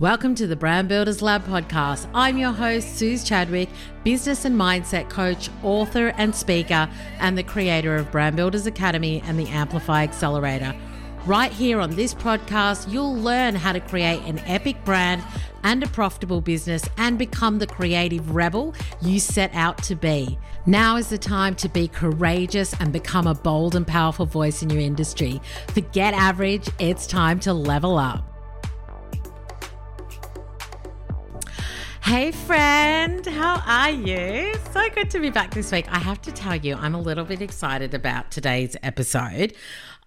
Welcome to the Brand Builders Lab podcast. I'm your host, Suze Chadwick, business and mindset coach, author, and speaker, and the creator of Brand Builders Academy and the Amplify Accelerator. Right here on this podcast, you'll learn how to create an epic brand and a profitable business and become the creative rebel you set out to be. Now is the time to be courageous and become a bold and powerful voice in your industry. Forget average, it's time to level up. Hey, friend, how are you? So good to be back this week. I have to tell you, I'm a little bit excited about today's episode.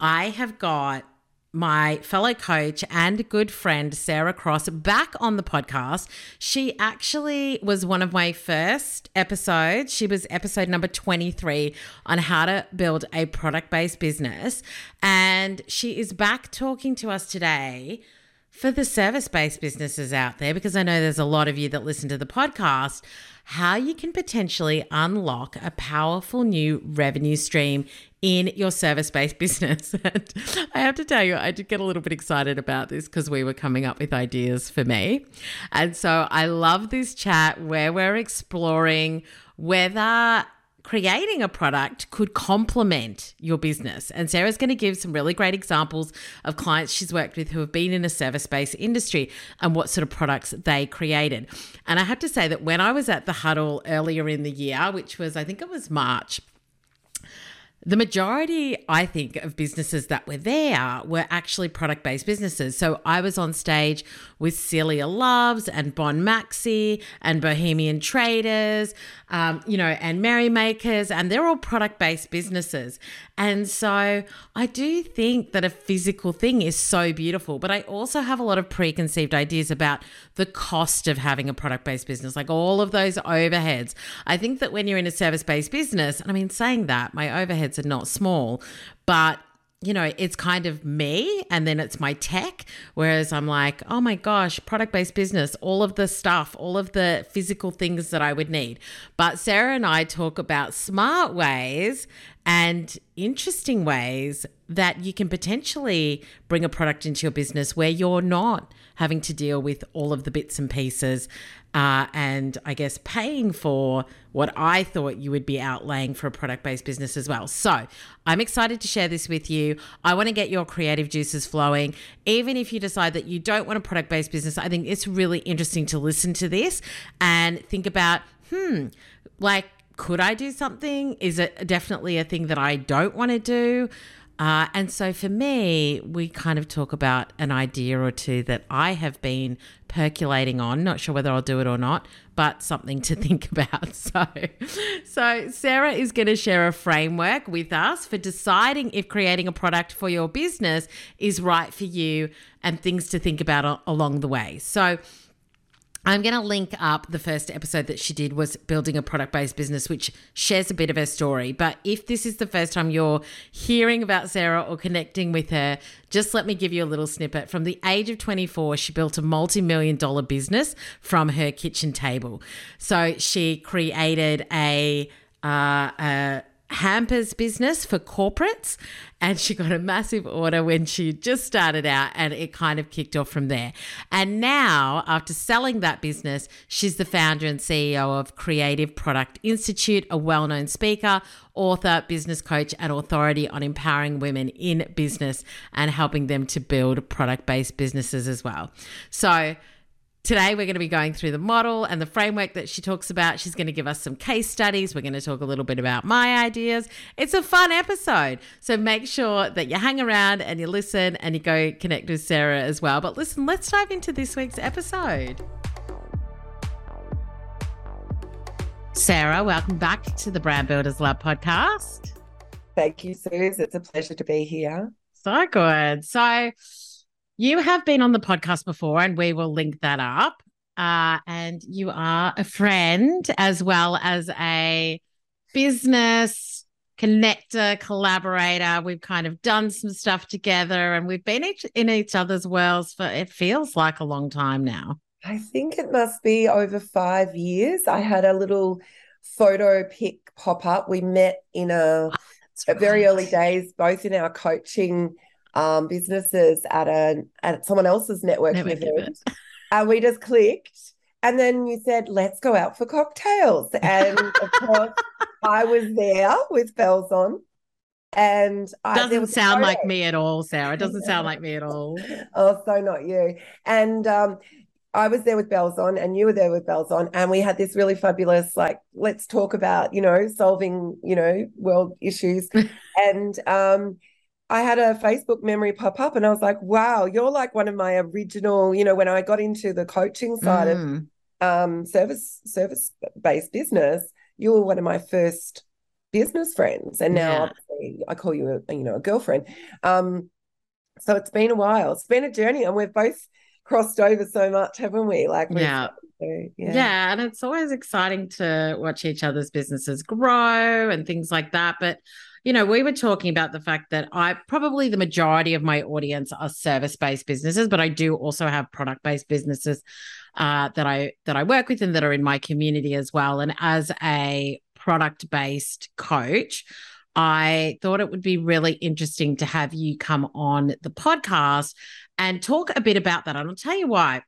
I have got my fellow coach and good friend Sarah Cross back on the podcast. She actually was one of my first episodes. She was episode number 23 on how to build a product based business. And she is back talking to us today for the service based businesses out there, because I know there's a lot of you that listen to the podcast, how you can potentially unlock a powerful new revenue stream in your service based business. And I have to tell you, I did get a little bit excited about this because we were coming up with ideas for me. And so I love this chat where we're exploring whether creating a product could complement your business. And Sarah's going to give some really great examples of clients she's worked with who have been in a service based industry and what sort of products they created. And I have to say that when I was at the huddle earlier in the year, which was, I think it was March, the majority, I think, of businesses that were there were actually product based businesses. So I was on stage with Celia Loves and Bon Maxie and Bohemian Traders, um, you know, and Merrymakers, and they're all product based businesses. And so I do think that a physical thing is so beautiful, but I also have a lot of preconceived ideas about the cost of having a product based business, like all of those overheads. I think that when you're in a service based business, and I mean, saying that, my overheads are not small, but you know, it's kind of me and then it's my tech. Whereas I'm like, oh my gosh, product based business, all of the stuff, all of the physical things that I would need. But Sarah and I talk about smart ways and interesting ways that you can potentially bring a product into your business where you're not having to deal with all of the bits and pieces uh, and I guess paying for what I thought you would be outlaying for a product based business as well. So I'm excited to share this with you. I want to get your creative juices flowing. Even if you decide that you don't want a product based business, I think it's really interesting to listen to this and think about, hmm, like, could I do something? Is it definitely a thing that I don't want to do? Uh, and so for me, we kind of talk about an idea or two that I have been percolating on. Not sure whether I'll do it or not, but something to think about. So, so Sarah is going to share a framework with us for deciding if creating a product for your business is right for you and things to think about along the way. So, I'm going to link up the first episode that she did was building a product based business, which shares a bit of her story. But if this is the first time you're hearing about Sarah or connecting with her, just let me give you a little snippet. From the age of 24, she built a multi million dollar business from her kitchen table. So she created a, uh, a hampers business for corporates and she got a massive order when she just started out and it kind of kicked off from there. And now, after selling that business, she's the founder and CEO of Creative Product Institute, a well-known speaker, author, business coach and authority on empowering women in business and helping them to build product-based businesses as well. So, Today, we're going to be going through the model and the framework that she talks about. She's going to give us some case studies. We're going to talk a little bit about my ideas. It's a fun episode. So make sure that you hang around and you listen and you go connect with Sarah as well. But listen, let's dive into this week's episode. Sarah, welcome back to the Brand Builders Lab podcast. Thank you, Suze. It's a pleasure to be here. So good. So, you have been on the podcast before, and we will link that up. Uh, and you are a friend as well as a business connector, collaborator. We've kind of done some stuff together and we've been each, in each other's worlds for it feels like a long time now. I think it must be over five years. I had a little photo pic pop up. We met in a, oh, very early days, both in our coaching um, businesses at a at someone else's networking, networking event. and we just clicked. And then you said, let's go out for cocktails. And of course, I was there with bells on. And I, doesn't sound like me at all, Sarah. It doesn't sound like me at all. oh, so not you. And um, I was there with bells on, and you were there with bells on, and we had this really fabulous, like, let's talk about, you know, solving, you know, world issues. and um, I had a Facebook memory pop up, and I was like, wow, you're like one of my original, you know, when I got into the coaching side mm. of um, service service based business, you were one of my first business friends, and now yeah. I call you a you know a girlfriend. Um, so it's been a while. It's been a journey, and we've both crossed over so much, haven't we? Like yeah. yeah. yeah, and it's always exciting to watch each other's businesses grow and things like that. But you know, we were talking about the fact that I probably the majority of my audience are service based businesses, but I do also have product based businesses uh, that I that I work with and that are in my community as well. And as a product based coach, I thought it would be really interesting to have you come on the podcast and talk a bit about that. And I'll tell you why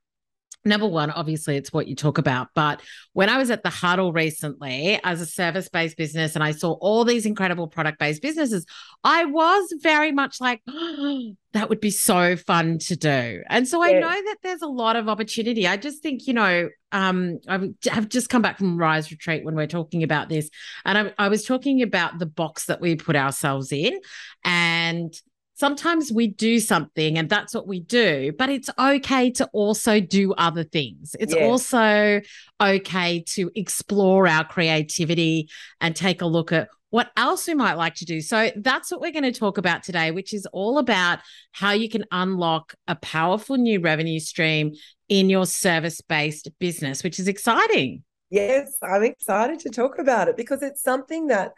number one, obviously, it's what you talk about. But when I was at the huddle recently as a service based business and I saw all these incredible product based businesses, I was very much like, oh, that would be so fun to do. And so I know that there's a lot of opportunity. I just think, you know, um, I have just come back from Rise Retreat when we're talking about this. And I, I was talking about the box that we put ourselves in. And sometimes we do something and that's what we do, but it's okay to also do other things. It's yes. also okay to explore our creativity and take a look at what else we might like to do. So that's what we're going to talk about today, which is all about how you can unlock a powerful new revenue stream in your service based business, which is exciting. Yes, I'm excited to talk about it because it's something that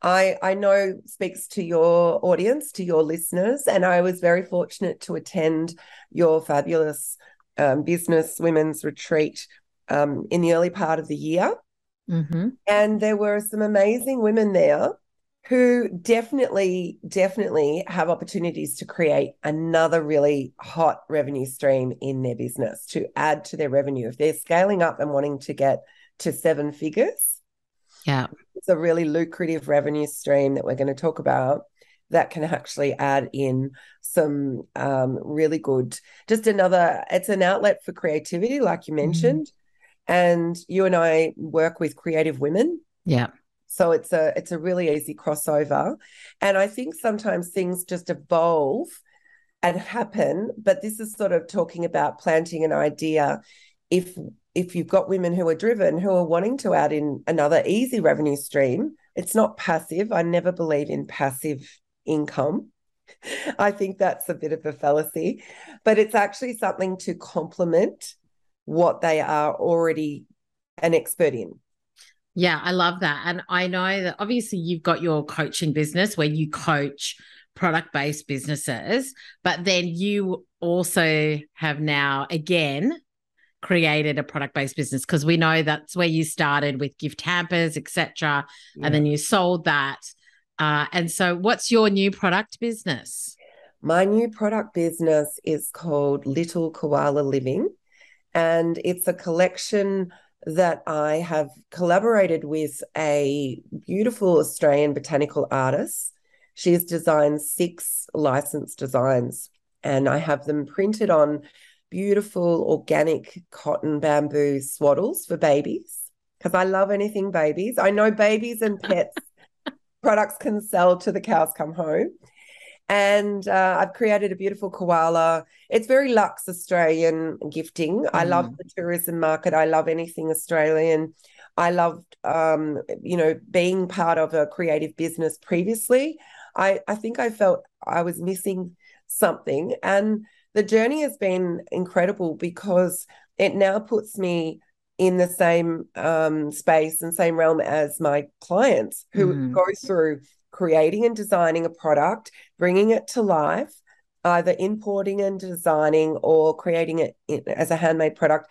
I, I know speaks to your audience, to your listeners, and I was very fortunate to attend your fabulous um, business women's retreat um, in the early part of the year. Mm-hmm. And there were some amazing women there who definitely, definitely have opportunities to create another really hot revenue stream in their business to add to their revenue. If they're scaling up and wanting to get to seven figures, yeah, it's a really lucrative revenue stream that we're going to talk about that can actually add in some um, really good, just another, it's an outlet for creativity, like you mm-hmm. mentioned. Mm-hmm. And you and I work with creative women. Yeah. So it's a it's a really easy crossover. And I think sometimes things just evolve and happen, but this is sort of talking about planting an idea if if you've got women who are driven who are wanting to add in another easy revenue stream it's not passive. I never believe in passive income. I think that's a bit of a fallacy but it's actually something to complement what they are already an expert in. Yeah i love that. And i know that obviously you've got your coaching business where you coach product based businesses but then you also have now again created a product based business because we know that's where you started with gift hampers, etc., yeah. and then you sold that. Uh, and so, what's your new product business? My new product business is called Little Koala Living, and it's a collection that I have collaborated with a beautiful Australian botanical artist. She has designed six licensed designs, and I have them printed on beautiful organic cotton bamboo swaddles for babies because I love anything babies. I know babies and pets products can sell to the cows come home. And uh, I've created a beautiful koala. It's very luxe Australian gifting. Mm. I love mm. the tourism market. I love anything Australian. I loved, um, you know, being part of a creative business previously. I, I think I felt I was missing something. And the journey has been incredible because it now puts me in the same um, space and same realm as my clients who mm. go through creating and designing a product, bringing it to life, either importing and designing or creating it in, as a handmade product.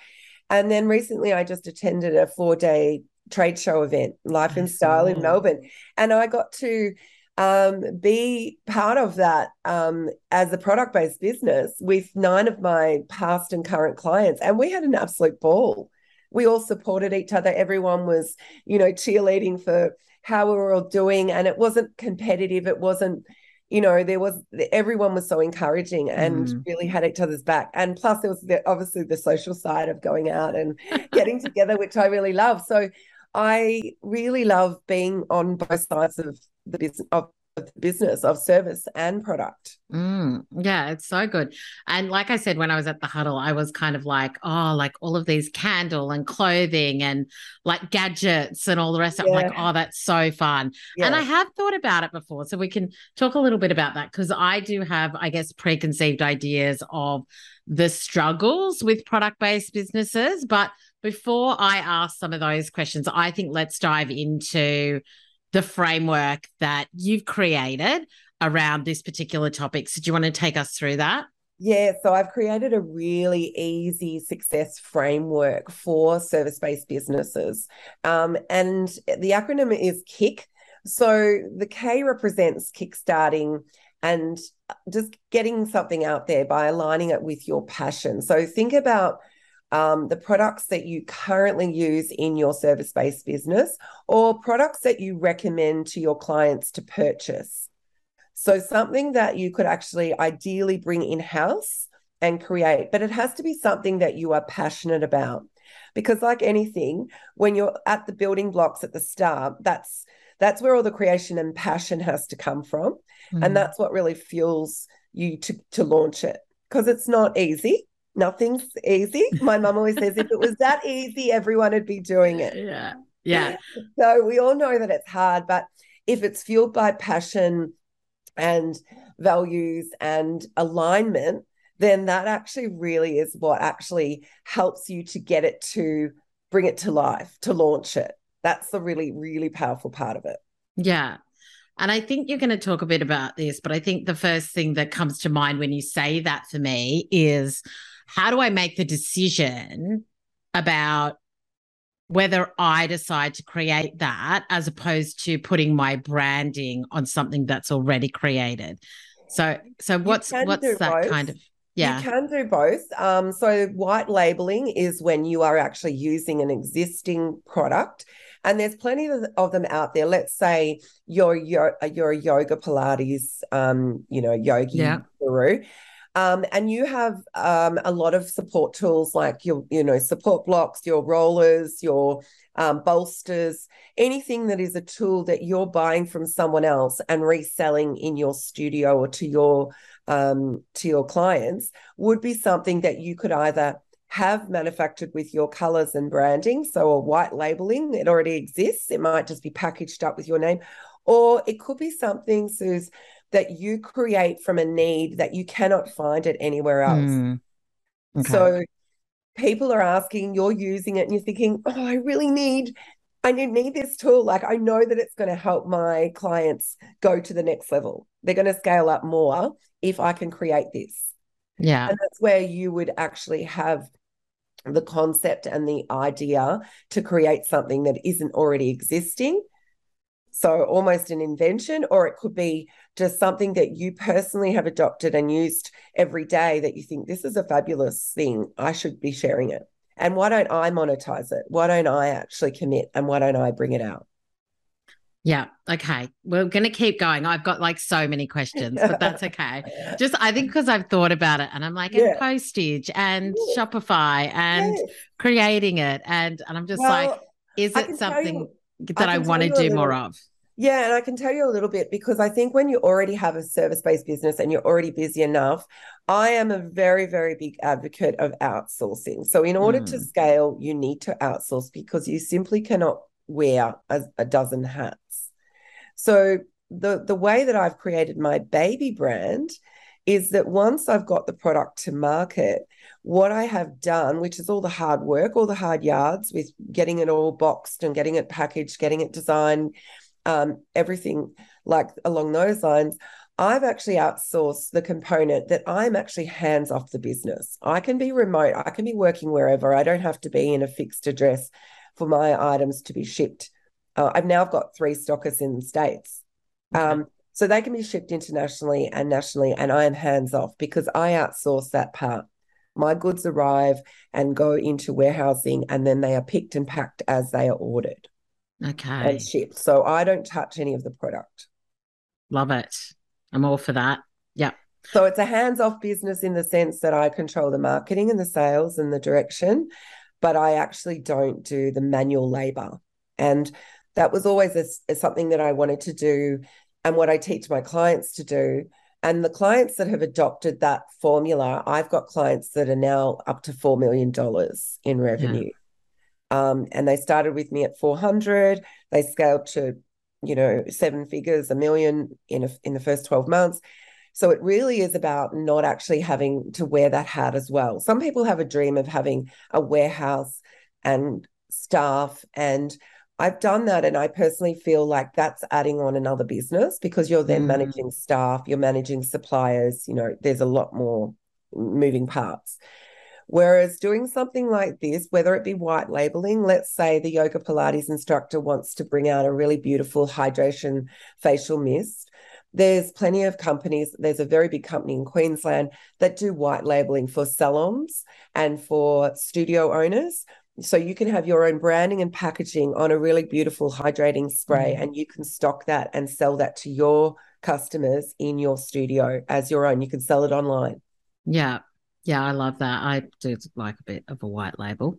And then recently, I just attended a four day trade show event, Life Instyle in Melbourne. And I got to um, be part of that um, as a product based business with nine of my past and current clients. And we had an absolute ball. We all supported each other. Everyone was, you know, cheerleading for how we were all doing. And it wasn't competitive. It wasn't, you know, there was everyone was so encouraging and mm. really had each other's back. And plus, there was the, obviously the social side of going out and getting together, which I really love. So I really love being on both sides of the business of the business of service and product. Mm, yeah, it's so good. And like I said, when I was at the huddle, I was kind of like, oh, like all of these candle and clothing and like gadgets and all the rest. Yeah. I'm like, oh, that's so fun. Yeah. And I have thought about it before. So we can talk a little bit about that because I do have, I guess, preconceived ideas of the struggles with product based businesses. But before I ask some of those questions, I think let's dive into the framework that you've created around this particular topic. So, do you want to take us through that? Yeah, so I've created a really easy success framework for service based businesses. Um, and the acronym is KICK. So the K represents kickstarting and just getting something out there by aligning it with your passion. So think about um, the products that you currently use in your service based business or products that you recommend to your clients to purchase. So, something that you could actually ideally bring in house and create, but it has to be something that you are passionate about. Because, like anything, when you're at the building blocks at the start, that's that's where all the creation and passion has to come from. Mm. And that's what really fuels you to, to launch it because it's not easy nothing's easy. My mum always says, if it was that easy, everyone would be doing it. Yeah. Yeah. So we all know that it's hard, but if it's fueled by passion and values and alignment, then that actually really is what actually helps you to get it to bring it to life, to launch it. That's the really, really powerful part of it. Yeah. And I think you're going to talk a bit about this, but I think the first thing that comes to mind when you say that for me is how do I make the decision about whether I decide to create that as opposed to putting my branding on something that's already created? So, so what's what's that both. kind of yeah. You can do both. Um, so white labeling is when you are actually using an existing product. And there's plenty of them out there. Let's say you're you're, you're a yoga Pilates, um, you know, yogi yeah. guru, um, and you have um, a lot of support tools like your, you know, support blocks, your rollers, your um, bolsters, anything that is a tool that you're buying from someone else and reselling in your studio or to your um, to your clients would be something that you could either have manufactured with your colors and branding, so a white labeling, it already exists. It might just be packaged up with your name, or it could be something, Suze, that you create from a need that you cannot find it anywhere else. Mm. Okay. So people are asking, you're using it, and you're thinking, oh, I really need. I need this tool. Like, I know that it's going to help my clients go to the next level. They're going to scale up more if I can create this. Yeah. And that's where you would actually have the concept and the idea to create something that isn't already existing so almost an invention, or it could be just something that you personally have adopted and used every day that you think this is a fabulous thing. I should be sharing it. And why don't I monetize it? Why don't I actually commit? And why don't I bring it out? Yeah. Okay. We're going to keep going. I've got like so many questions, but that's okay. Just, I think because I've thought about it and I'm like, yeah. and postage and yeah. Shopify and yes. creating it. And, and I'm just well, like, is it something that I, I want to do more of. Yeah, and I can tell you a little bit because I think when you already have a service based business and you're already busy enough, I am a very, very big advocate of outsourcing. So, in order mm. to scale, you need to outsource because you simply cannot wear a, a dozen hats. So, the, the way that I've created my baby brand is that once I've got the product to market, what I have done, which is all the hard work, all the hard yards with getting it all boxed and getting it packaged, getting it designed, um, everything like along those lines, I've actually outsourced the component that I'm actually hands off the business. I can be remote, I can be working wherever. I don't have to be in a fixed address for my items to be shipped. Uh, I've now got three stockers in the States. Okay. Um, So they can be shipped internationally and nationally, and I am hands off because I outsource that part. My goods arrive and go into warehousing, and then they are picked and packed as they are ordered Okay. and shipped. So I don't touch any of the product. Love it. I'm all for that. Yep. So it's a hands off business in the sense that I control the marketing and the sales and the direction, but I actually don't do the manual labor. And that was always a, a something that I wanted to do and what I teach my clients to do. And the clients that have adopted that formula, I've got clients that are now up to $4 million in revenue. Um, and they started with me at 400. They scaled to, you know, seven figures, a million in a, in the first 12 months. So it really is about not actually having to wear that hat as well. Some people have a dream of having a warehouse and staff and I've done that and I personally feel like that's adding on another business because you're then Mm. managing staff, you're managing suppliers, you know, there's a lot more moving parts. Whereas doing something like this, whether it be white labeling, let's say the yoga Pilates instructor wants to bring out a really beautiful hydration facial mist. There's plenty of companies, there's a very big company in Queensland that do white labeling for salons and for studio owners. So you can have your own branding and packaging on a really beautiful hydrating spray, Mm. and you can stock that and sell that to your customers in your studio as your own. You can sell it online. Yeah. Yeah, I love that. I do like a bit of a white label.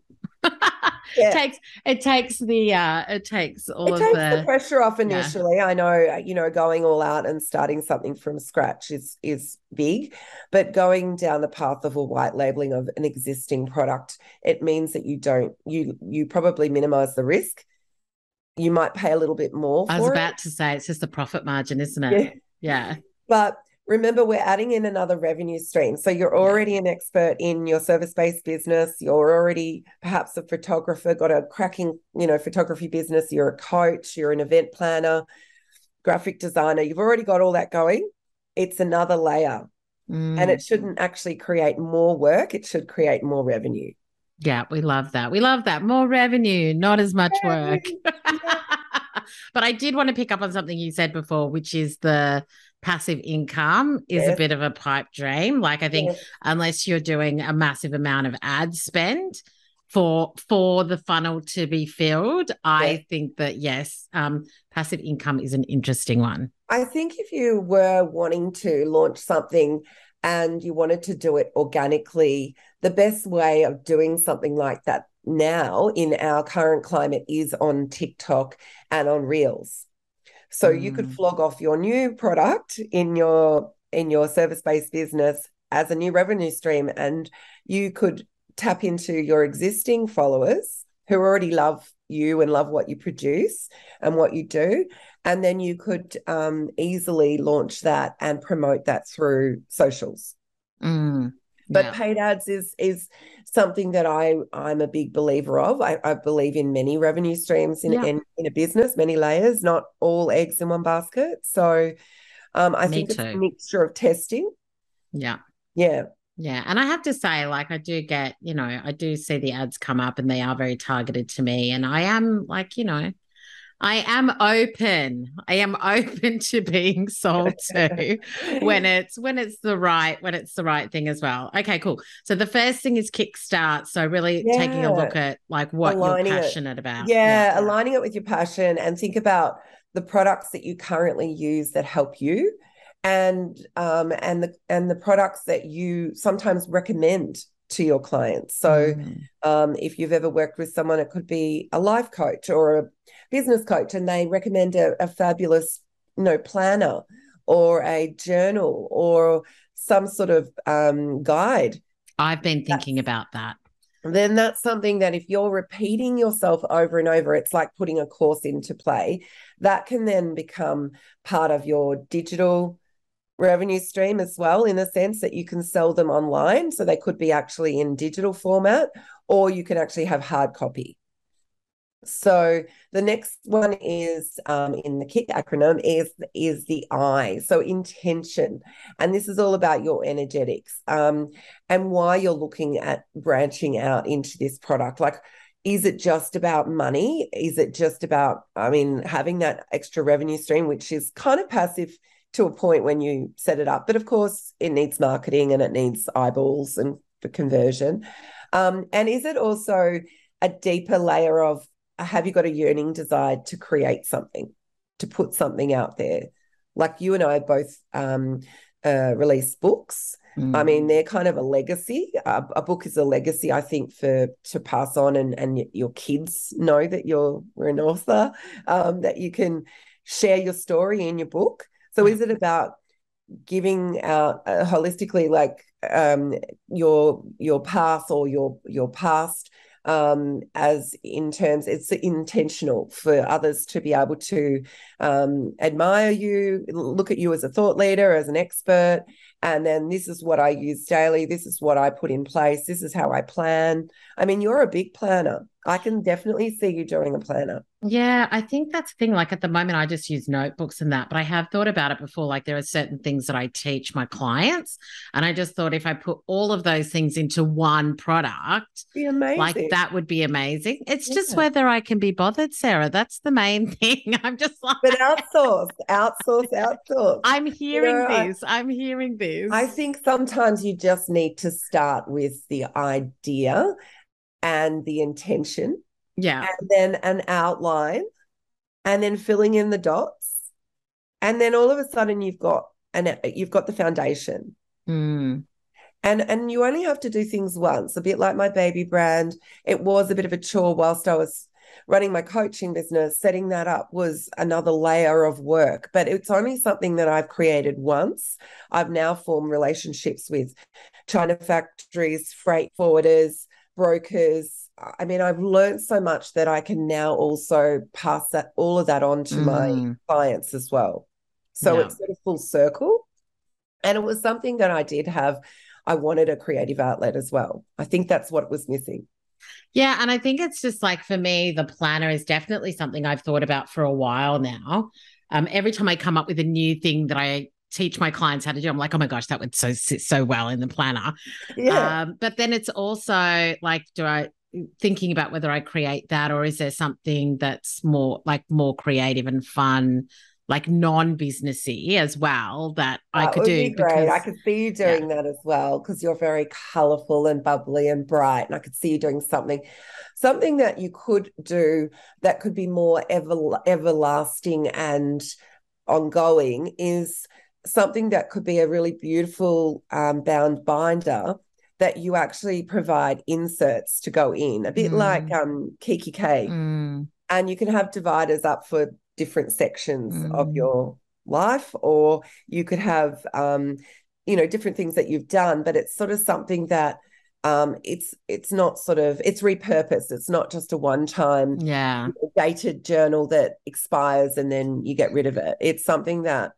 Yeah. It takes it takes the uh it takes all it of takes the, the pressure off initially. I know, you know, going all out and starting something from scratch is is big, but going down the path of a white labeling of an existing product, it means that you don't you you probably minimize the risk. You might pay a little bit more I was for it. about to say it's just the profit margin, isn't it? Yeah. Yeah. But remember, we're adding in another revenue stream. So you're already an expert in your service based business. You're already perhaps a photographer, got a cracking, you know, photography business. You're a coach, you're an event planner, graphic designer. You've already got all that going. It's another layer. And Mm. it shouldn't actually create more work, it should create more revenue. Yeah, we love that. We love that. More revenue, not as much work. but I did want to pick up on something you said before, which is the passive income is a bit of a pipe dream. Like I think Yes. unless you're doing a massive amount of ad spend for for the funnel to be filled, I think that yes, um, passive income is an interesting one. I think if you were wanting to launch something and you wanted to do it organically, the best way of doing something like that now in our current climate is on TikTok and on Reels. So you could Mm. flog off your new product in your in your service-based business as a new revenue stream and you could tap into your existing followers who already love you and love what you produce and what you do and then you could um, easily launch that and promote that through socials. Mm, But yeah. paid ads is is something that I I'm a big believer of. I, I believe in many revenue streams in, Yeah. in in a business, many layers, not all eggs in one basket. So um, I Me think it's a mixture of testing. yeah. Yeah, Yeah. And I have to say, like, I do get, you know, I do see the ads come up and they are very targeted to me. And I am like, you know, I am open. I am open to being sold to when it's when it's the right when it's the right thing as well. Okay, cool. So the first thing is kickstart. So really taking a look at like what Aligning you're it. passionate about. yeah, aligning it with your passion and think about the products that you currently use that help you and um and the and the products that you sometimes recommend to your clients. So Mm. um if you've ever worked with someone it could be a life coach or a business coach and they recommend a, a fabulous you know planner or a journal or some sort of um guide I've been thinking about that. then that's something that if you're repeating yourself over and over, it's like putting a course into play. That can then become part of your digital revenue stream as well, in the sense that you can sell them online. So they could be actually in digital format, or you can actually have hard copy. So the next one is um, in the KIC acronym is is the I. So intention, and this is all about your energetics um, and why you're looking at branching out into this product. Like, is it just about money? Is it just about, I mean, having that extra revenue stream, which is kind of passive to a point when you set it up. But of course, it needs marketing and it needs eyeballs and for conversion. Um, and is it also a deeper layer of have you got a yearning desire to create something, to put something out there? Like you and I both um, uh, release books. Mm. I mean, they're kind of a legacy. Uh, a book is a legacy, I think, for to pass on, and and your kids know that you're we're an author, um, that you can share your story in your book. So, is it about giving out uh, holistically, like um, your your path or your your past um, as in terms it's intentional for others to be able to um, admire you, look at you as a thought leader, as an expert, and then this is what I use daily. This is what I put in place. This is how I plan. I mean, you're a big planner. I can definitely see you doing a planner. Yeah, I think that's the thing. Like at the moment, I just use notebooks and that, but I have thought about it before. Like there are certain things that I teach my clients. And I just thought if I put all of those things into one product, be amazing. like that would be amazing. It's yeah. just whether I can be bothered, Sarah. That's the main thing. I'm just like, but outsource, outsource, outsource. I'm hearing you know, this. I, I'm hearing this. I think sometimes you just need to start with the idea and the intention yeah. And then an outline and then filling in the dots. And then all of a sudden you've got an you've got the foundation. Mm. And and you only have to do things once, a bit like my baby brand. It was a bit of a chore whilst I was running my coaching business, setting that up was another layer of work, but it's only something that I've created once. I've now formed relationships with China factories, freight forwarders, brokers, I mean, I've learned so much that I can now also pass that all of that on to mm. my clients as well. So yeah. it's sort of full circle. And it was something that I did have. I wanted a creative outlet as well. I think that's what was missing. Yeah. And I think it's just like for me, the planner is definitely something I've thought about for a while now. Um, every time I come up with a new thing that I teach my clients how to do. I'm like, oh my gosh, that would so sit so well in the planner. Yeah. Um, but then it's also like, do I thinking about whether I create that or is there something that's more like more creative and fun, like non-businessy as well that I could do. Be great. Because, I could see you doing yeah. that as well because you're very colorful and bubbly and bright, and I could see you doing something, something that you could do that could be more ever everlasting and ongoing is something that could be a really beautiful um, bound binder that you actually provide inserts to go in, a bit mm. like um, kikki.K. Mm. And you can have dividers up for different sections mm. of your life, or you could have, um, you know, different things that you've done, but it's sort of something that um, it's it's not sort of it's repurposed. It's not just a one time yeah dated journal that expires and then you get rid of it. It's something that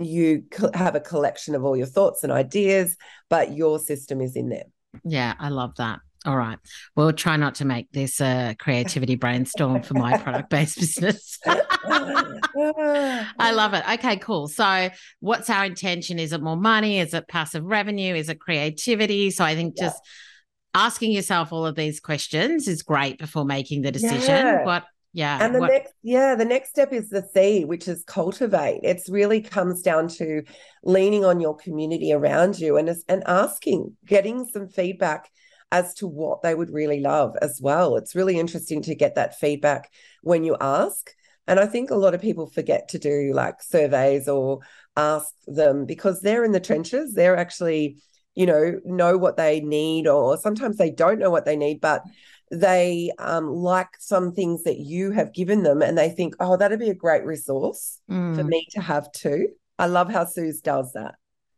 you have a collection of all your thoughts and ideas, but your system is in there. Yeah, I love that. All right. We'll try not to make this a creativity brainstorm for my product based business. I love it. Okay, cool. So, what's our intention? Is it more money? Is it passive revenue? Is it creativity? So, I think yeah. just asking yourself all of these questions is great before making the decision. Yeah. What yeah. And the what... next, yeah, the next step is the C, which is cultivate. It's really comes down to leaning on your community around you and and asking, getting some feedback as to what they would really love as well. It's really interesting to get that feedback when you ask. And I think a lot of people forget to do like surveys or ask them because they're in the trenches. They're actually, you know, know what they need, or sometimes they don't know what they need, but they um, like some things that you have given them and they think, oh, that'd be a great resource mm. for me to have too. I love how Suze does that.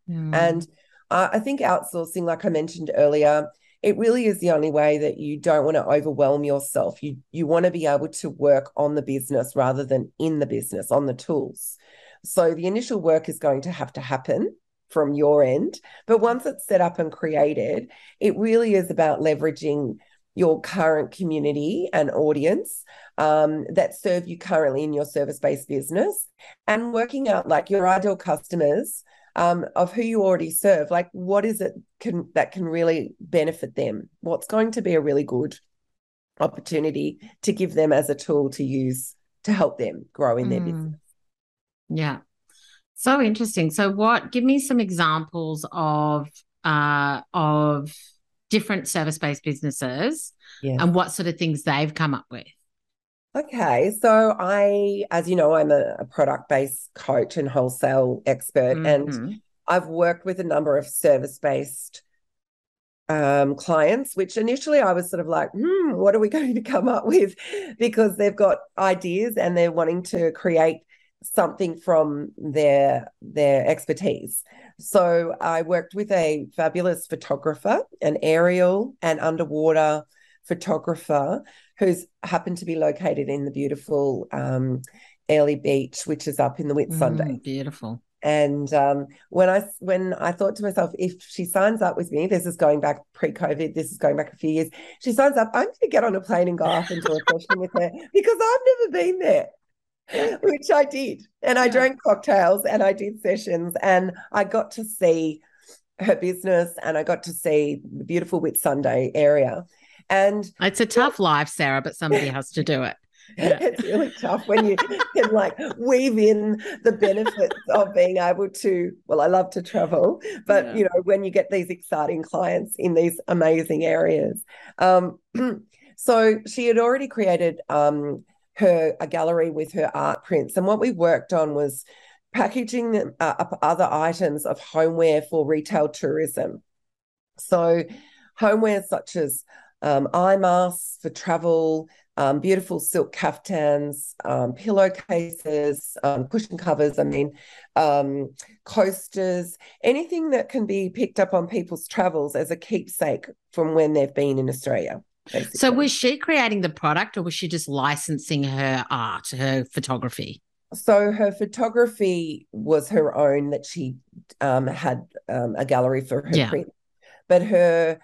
Mm. And uh, I think outsourcing, like I mentioned earlier, it really is the only way that you don't want to overwhelm yourself. You you want to be able to work on the business rather than in the business on the tools. So the initial work is going to have to happen from your end, but once it's set up and created, it really is about leveraging your current community and audience um, that serve you currently in your service based business and working out like your ideal customers um, of who you already serve like what is it can that can really benefit them what's going to be a really good opportunity to give them as a tool to use to help them grow in their mm. business yeah So interesting. So what give me some examples of uh of different service-based businesses Yes. and what sort of things they've come up with. Okay, so I, as you know, I'm a, a product-based coach and wholesale expert, and Mhm. I've worked with a number of service-based um, clients, which initially I was sort of like, hmm, what are we going to come up with? Because they've got ideas and they're wanting to create something from their their expertise. So I worked with a fabulous photographer, an aerial and underwater photographer who's happened to be located in the beautiful um, Airlie Beach, which is up in the Whitsunday. Mm, beautiful. And um, when I when I thought to myself, if she signs up with me, this is going back pre-COVID, this is going back a few years. She signs up, I'm going to get on a plane and go off and do a session with her because I've never been there, which I did. And I drank cocktails and I did sessions and I got to see her business and I got to see the beautiful Whitsunday area. And It's a tough life, Sarah, but somebody has to do it. Yeah. it's really tough when you can like weave in the benefits of being able to well i love to travel but Yeah. you know when you get these exciting clients in these amazing areas um so she had already created um her a gallery with her art prints and what we worked on was packaging uh, up other items of homeware for retail tourism so homeware such as um, eye masks for travel, um, beautiful silk caftans, um, pillowcases, um, cushion covers. I mean, um, coasters, anything that can be picked up on people's travels as a keepsake from when they've been in Australia. Basically. So was she creating the product or was she just licensing her art, her photography? So her photography was her own that she um, had um, a gallery for her Yeah. print, but her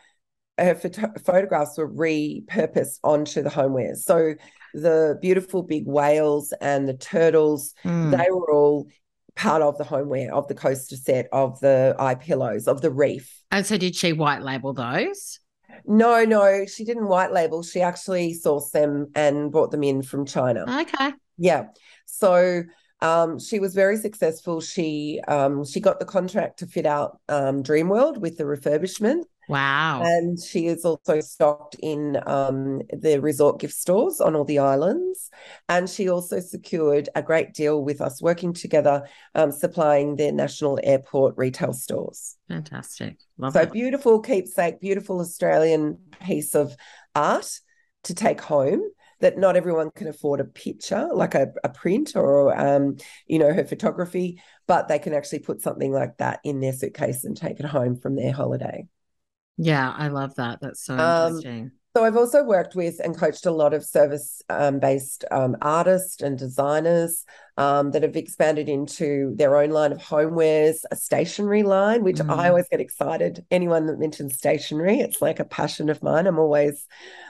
her photo- photographs were repurposed onto the homeware. So the beautiful big whales and the turtles, Mm. they were all part of the homeware of the coaster set of the eye pillows of the reef. And so did she white label those? No, no, she didn't white label. She actually sourced them and brought them in from China. Okay. Yeah. So um, she was very successful. She um, she got the contract to fit out um, Dreamworld with the refurbishment, Wow. and she is also stocked in um, the resort gift stores on all the islands. And she also secured a great deal with us working together, um, supplying their national airport retail stores. Fantastic. Love So it. beautiful keepsake, beautiful Australian piece of art to take home that not everyone can afford a picture like a, a print or um, you know her photography but they can actually put something like that in their suitcase and take it home from their holiday Yeah, I love that. That's so Um, interesting. so I've also worked with and coached a lot of service um, based um, artists and designers um, that have expanded into their own line of homewares, a stationery line, which Mm. I always get excited. Anyone that mentions stationery, it's like a passion of mine. I'm always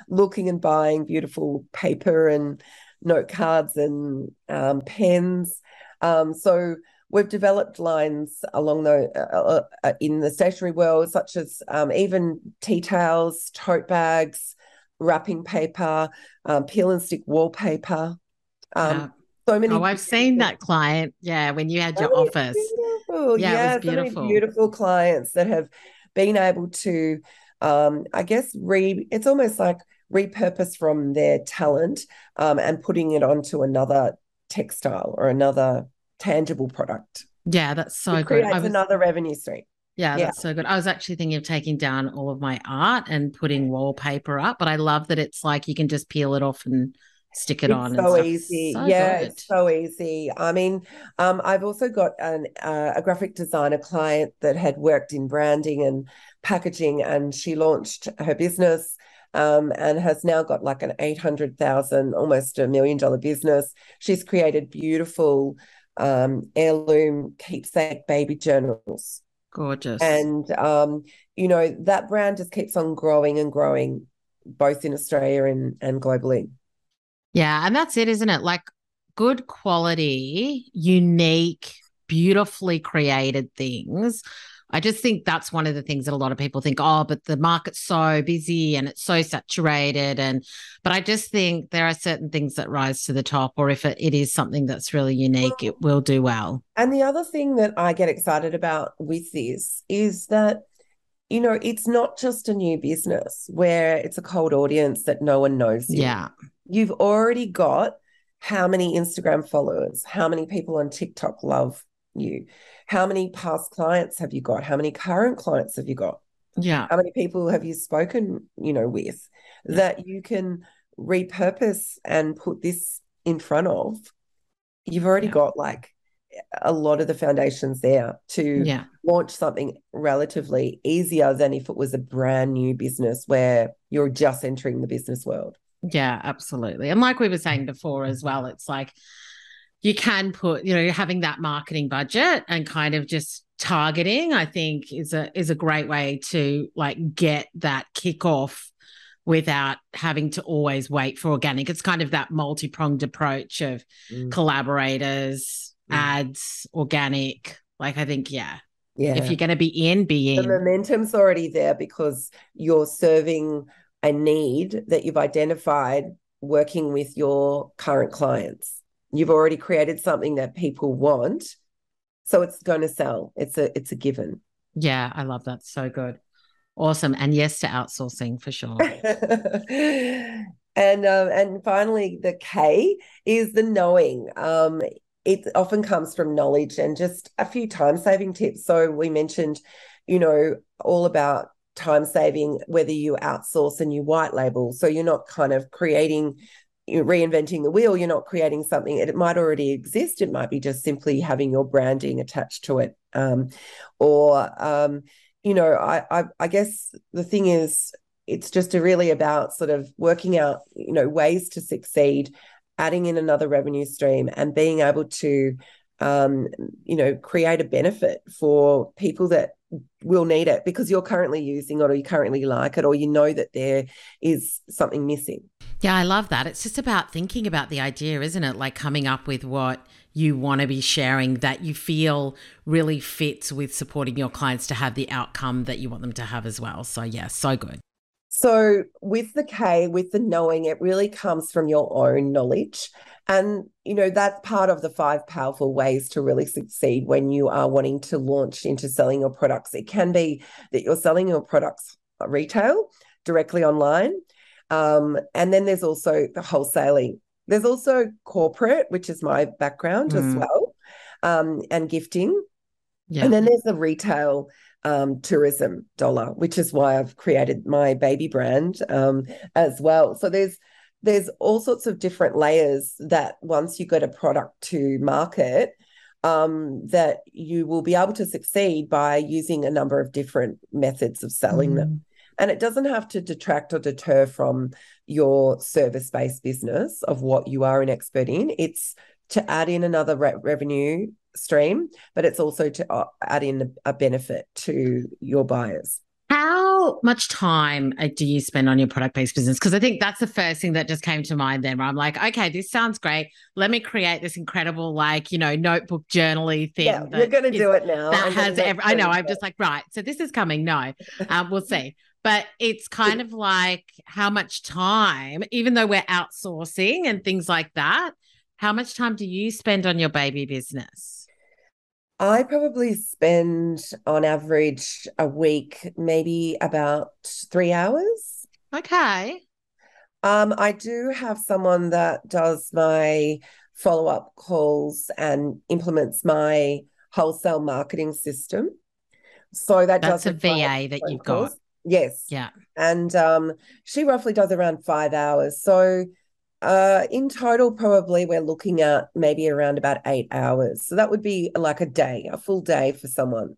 looking and buying beautiful paper and note cards and um, pens. Um, so we've developed lines along the uh, uh, in the stationery world, such as um, even tea towels, tote bags, wrapping paper, um, peel and stick wallpaper. Um, Yeah. So many. Oh, I've seen that client. Yeah, when you had your so many office. Beautiful. Yeah, it Yeah, was so many beautiful. beautiful clients that have been able to, um, I guess, re. It's almost like repurpose from their talent um, and putting it onto another textile or another tangible product. Yeah, that's so it good. creates was, another revenue stream. yeah, yeah. that's so good. I was actually thinking of taking down all of my art and putting wallpaper up, but I love that it's like you can just peel it off and stick it It's on. so easy. So yeah, good. it's so easy. I mean, um, I've also got an uh, a graphic designer client that had worked in branding and packaging, and she launched her business. Um, and has now got like an 800,000, almost a million dollar business. She's created beautiful um, heirloom keepsake baby journals. Gorgeous. And, um, you know, that brand just keeps on growing and growing, both in Australia and, and globally. Yeah, and that's it, isn't it? Like good quality, unique, beautifully created things I just think that's one of the things that a lot of people think, oh, but the market's so busy and it's so saturated. And, but I just think there are certain things that rise to the top, or if it, it is something that's really unique, it will do well. And the other thing that I get excited about with this is that, you know, it's not just a new business where it's a cold audience that no one knows. You. Yeah. You've already got how many Instagram followers, how many people on TikTok love you, how many past clients have you got, how many current clients have you got, yeah, how many people have you spoken, you know, with yeah. that you can repurpose and put this in front of. You've already yeah. got like a lot of the foundations there to yeah. launch something relatively easier than if it was a brand new business where you're just entering the business world. Yeah, absolutely. And like we were saying before as well, it's like you can put, you know, having that marketing budget and kind of just targeting, I think is a is a great way to like get that kickoff without having to always wait for organic. It's kind of that multi-pronged approach of mm. collaborators, mm. ads, organic. Like I think, yeah. Yeah. If you're going to be in, be in. The momentum's already there because you're serving a need that you've identified working with your current clients. You've already created something that people want. So it's going to sell. It's a it's a given. Yeah, I love that. So good. Awesome. And yes to outsourcing for sure. and um, and finally the K is the knowing. Um, it often comes from knowledge and just a few time saving tips. So we mentioned, you know, all about time saving whether you outsource and you white label so you're not kind of creating reinventing the wheel you're not creating something it might already exist it might be just simply having your branding attached to it um, or um, you know I, I i guess the thing is it's just really about sort of working out you know ways to succeed adding in another revenue stream and being able to um, you know create a benefit for people that will need it because you're currently using it or you currently like it or you know that there is something missing. Yeah, I love that. It's just about thinking about the idea, isn't it? Like coming up with what you want to be sharing that you feel really fits with supporting your clients to have the outcome that you want them to have as well. So, yeah, so good. So, with the K, with the knowing, it really comes from your own knowledge. And, you know, that's part of the five powerful ways to really succeed when you are wanting to launch into selling your products. It can be that you're selling your products retail directly online. Um, and then there's also the wholesaling. There's also corporate, which is my background mm. as well, um, and gifting. Yeah. And then there's the retail um, tourism dollar, which is why I've created my baby brand um, as well. So there's there's all sorts of different layers that once you get a product to market, um, that you will be able to succeed by using a number of different methods of selling mm. them. And it doesn't have to detract or deter from your service based business of what you are an expert in. It's to add in another re- revenue stream, but it's also to uh, add in a benefit to your buyers. How much time uh, do you spend on your product based business? Because I think that's the first thing that just came to mind then, where I'm like, okay, this sounds great. Let me create this incredible, like, you know, notebook journaly thing. Yeah, you're going to do it now. That has every, I know. I'm just like, right. So this is coming. No, um, we'll see. But it's kind of like how much time, even though we're outsourcing and things like that, how much time do you spend on your baby business? I probably spend on average a week, maybe about three hours. Okay. Um, I do have someone that does my follow up calls and implements my wholesale marketing system. So that that's a VA that you've calls. got. Yes. Yeah. And um, she roughly does around five hours. So uh, in total, probably we're looking at maybe around about eight hours. So that would be like a day, a full day for someone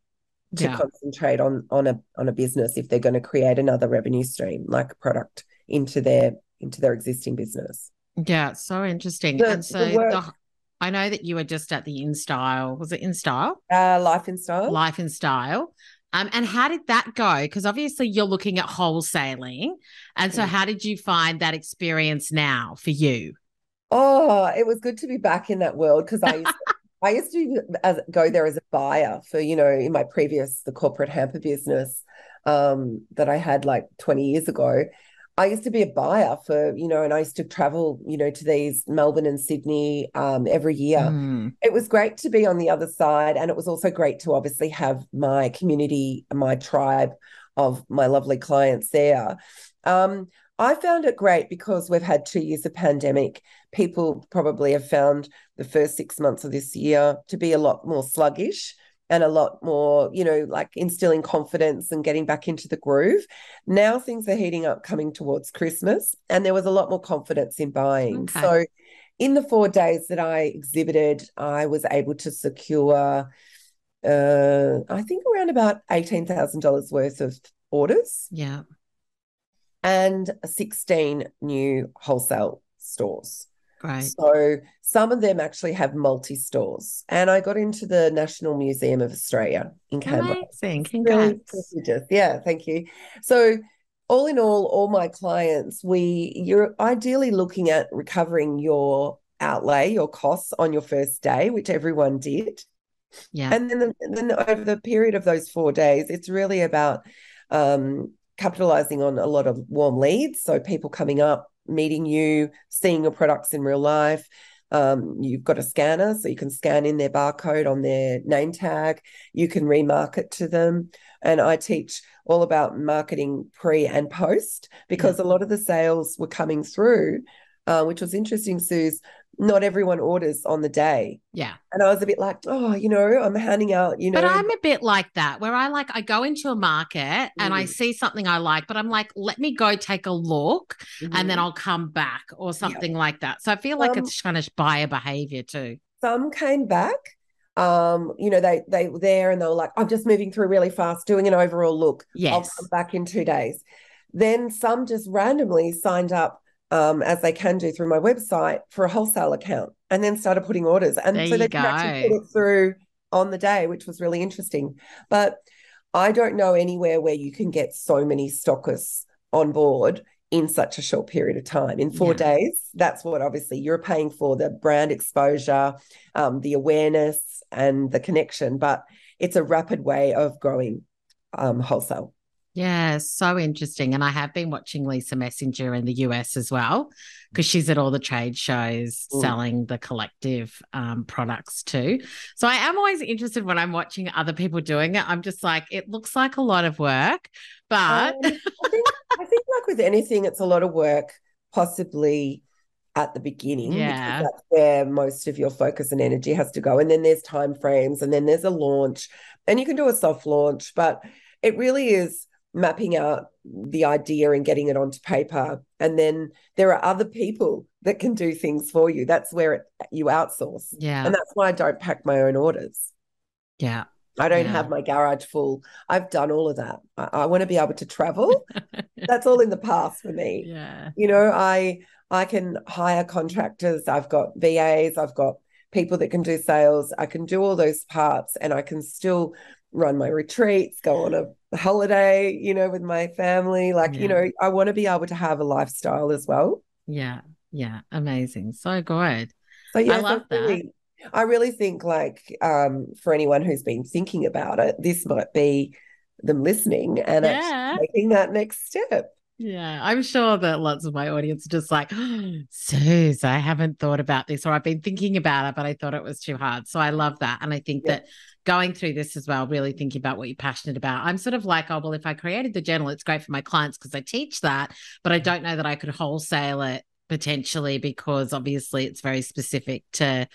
to yeah. concentrate on on a on a business if they're going to create another revenue stream, like a product into their into their existing business. Yeah, so interesting. The, and so work, the, I know that you were just at the InStyle. Was it InStyle? Uh, Life Instyle. Life Instyle. Um, and how did that go? Because obviously you're looking at wholesaling. And so, mm. how did you find that experience now for you? Oh, it was good to be back in that world because I used to, I used to as, go there as a buyer for, you know, in my previous, the corporate hamper business um, that I had like 20 years ago. I used to be a buyer for, you know, and I used to travel, you know, to these Melbourne and Sydney um, every year. Mm. It was great to be on the other side. And it was also great to obviously have my community, my tribe of my lovely clients there. Um, I found it great because we've had two years of pandemic. People probably have found the first six months of this year to be a lot more sluggish and a lot more, you know, like instilling confidence and getting back into the groove. Now things are heating up coming towards Christmas, and there was a lot more confidence in buying. Okay. So, in the four days that I exhibited, I was able to secure, uh, I think, around about $18,000 worth of orders. Yeah. And 16 new wholesale stores. Right. So some of them actually have multi stores. And I got into the National Museum of Australia in Canberra. Amazing. Congrats. Really yeah, thank you. So all in all, all my clients, we you're ideally looking at recovering your outlay, your costs on your first day, which everyone did. Yeah. And then, the, then over the period of those four days, it's really about um, capitalizing on a lot of warm leads. So people coming up, meeting you, seeing your products in real life. Um, you've got a scanner, so you can scan in their barcode on their name tag. You can remarket to them. And I teach all about marketing pre and post because yeah. a lot of the sales were coming through, uh, which was interesting, Suze, not everyone orders on the day. Yeah. And I was a bit like, oh, you know, I'm handing out, you know. But I'm a bit like that where I like, I go into a market mm. and I mm. see something I like, but I'm like, let me go take a look mm-hmm. and then mm-hmm. I'll come back or something yeah. like that. So I feel like um, it's kind of buyer behavior too. Some came back. Um, you know, they they were there and they were like, I'm just moving through really fast, doing an overall look. Yes. I'll come back in two days. Then some just randomly signed up um, as they can do through my website for a wholesale account and then started putting orders. And there so they can actually put it through on the day, which was really interesting. But I don't know anywhere where you can get so many stockists on board in such a short period of time in four yeah. days that's what obviously you're paying for the brand exposure um, the awareness and the connection but it's a rapid way of growing um, wholesale yeah, so interesting. And I have been watching Lisa Messenger in the US as well, because she's at all the trade shows Ooh. selling the collective um, products too. So I am always interested when I'm watching other people doing it. I'm just like, it looks like a lot of work, but um, I, think, I think, like with anything, it's a lot of work, possibly at the beginning. Yeah. That's where most of your focus and energy has to go. And then there's time frames and then there's a launch. And you can do a soft launch, but it really is mapping out the idea and getting it onto paper. And then there are other people that can do things for you. That's where it, you outsource. Yeah. And that's why I don't pack my own orders. Yeah. I don't yeah. have my garage full. I've done all of that. I, I want to be able to travel. that's all in the past for me. Yeah. You know, I I can hire contractors. I've got VAs. I've got people that can do sales. I can do all those parts and I can still run my retreats, go on a holiday, you know, with my family. Like, yeah. you know, I want to be able to have a lifestyle as well. Yeah. Yeah. Amazing. So good. So yeah, I love that. Really, I really think like um for anyone who's been thinking about it, this might be them listening and yeah. taking that next step. Yeah, I'm sure that lots of my audience are just like, oh, Suze, I haven't thought about this, or I've been thinking about it, but I thought it was too hard. So I love that. And I think yeah. that going through this as well, really thinking about what you're passionate about. I'm sort of like, oh, well, if I created the journal, it's great for my clients because I teach that, but I don't know that I could wholesale it potentially because obviously it's very specific to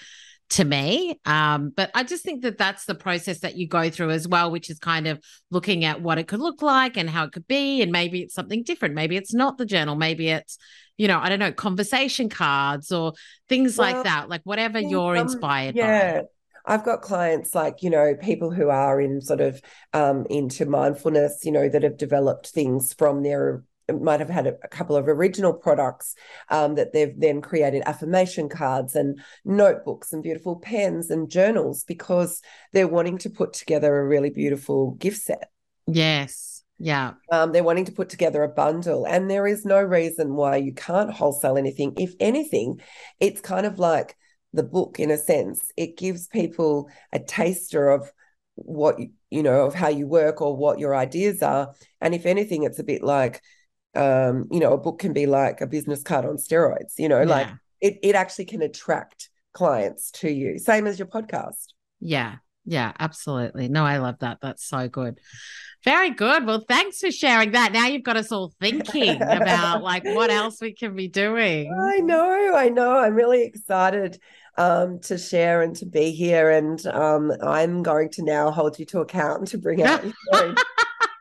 to me. Um, but I just think that that's the process that you go through as well, which is kind of looking at what it could look like and how it could be. And maybe it's something different. Maybe it's not the journal. Maybe it's, you know, I don't know, conversation cards or things well, like that, like whatever you're um, inspired yeah. by. I've got clients like, you know, people who are in sort of um, into mindfulness, you know, that have developed things from their might have had a, couple of original products um, that they've then created affirmation cards and notebooks and beautiful pens and journals because they're wanting to put together a really beautiful gift set. Yes. Yeah. Um, they're wanting to put together a bundle, and there is no reason why you can't wholesale anything. If anything, it's kind of like the book in a sense. It gives people a taster of what you know of how you work or what your ideas are. And if anything, it's a bit like um, you know, a book can be like a business card on steroids, you know, yeah. like it, it actually can attract clients to you. Same as your podcast. Yeah. Yeah, absolutely. No, I love that. That's so good. Very good. Well, thanks for sharing that. Now you've got us all thinking about like what else we can be doing. I know, I know. I'm really excited um, to share and to be here. And um, I'm going to now hold you to account to bring out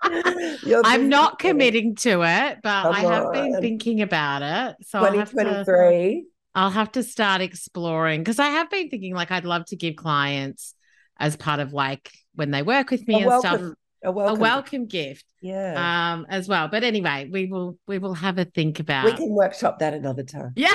I'm not committing to it, but Come I have on. been thinking about it. So 2023. I'll have to start exploring because I have been thinking like I'd love to give clients as part of like when they work with me a and welcome, stuff a welcome. a welcome gift yeah um as well but anyway we will we will have a think about we can workshop that another time yeah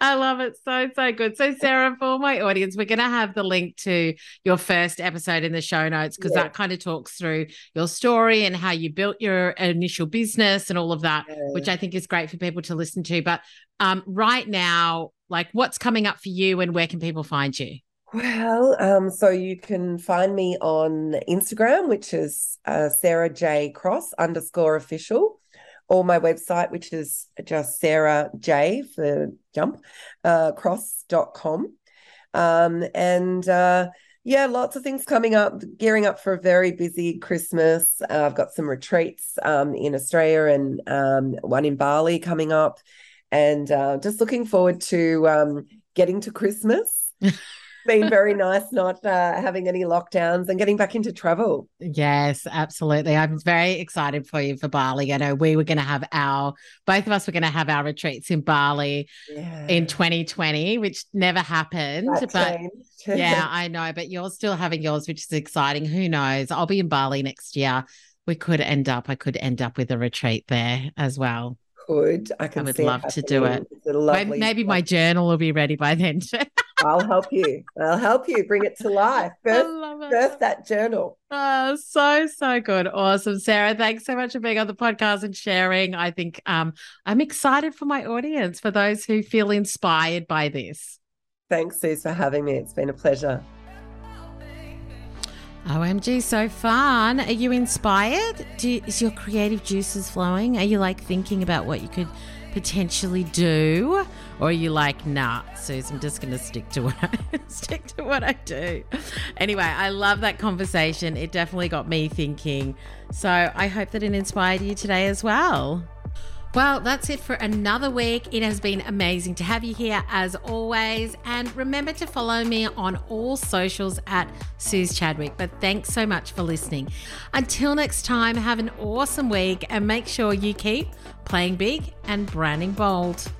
I love it so, so good. So, Sarah, for my audience, we're going to have the link to your first episode in the show notes because yeah. that kind of talks through your story and how you built your initial business and all of that, yeah. which I think is great for people to listen to. But um, right now, like what's coming up for you and where can people find you? Well, um, so you can find me on Instagram, which is uh, Sarah J Cross underscore official or my website, which is just Sarah J for jump, uh, cross.com. Um, and uh, yeah, lots of things coming up, gearing up for a very busy Christmas. Uh, I've got some retreats um, in Australia and um, one in Bali coming up. And uh, just looking forward to um, getting to Christmas. been very nice not uh, having any lockdowns and getting back into travel. Yes, absolutely. I'm very excited for you for Bali. I know we were going to have our, both of us were going to have our retreats in Bali yeah. in 2020, which never happened. That but yeah, I know. But you're still having yours, which is exciting. Who knows? I'll be in Bali next year. We could end up, I could end up with a retreat there as well could. I. I would love to do it. Maybe, maybe my journal will be ready by then. I'll help you. I'll help you bring it to life. Birth, birth that journal. Oh, so so good, awesome, Sarah. Thanks so much for being on the podcast and sharing. I think um, I'm excited for my audience, for those who feel inspired by this. Thanks, Suze, for having me. It's been a pleasure. OMG, so fun. Are you inspired? You, is your creative juices flowing? Are you like thinking about what you could potentially do? Or are you like, nah, Suze, I'm just gonna stick to what I stick to what I do. Anyway, I love that conversation. It definitely got me thinking. So I hope that it inspired you today as well. Well, that's it for another week. It has been amazing to have you here as always. And remember to follow me on all socials at Suze Chadwick. But thanks so much for listening. Until next time, have an awesome week and make sure you keep playing big and branding bold.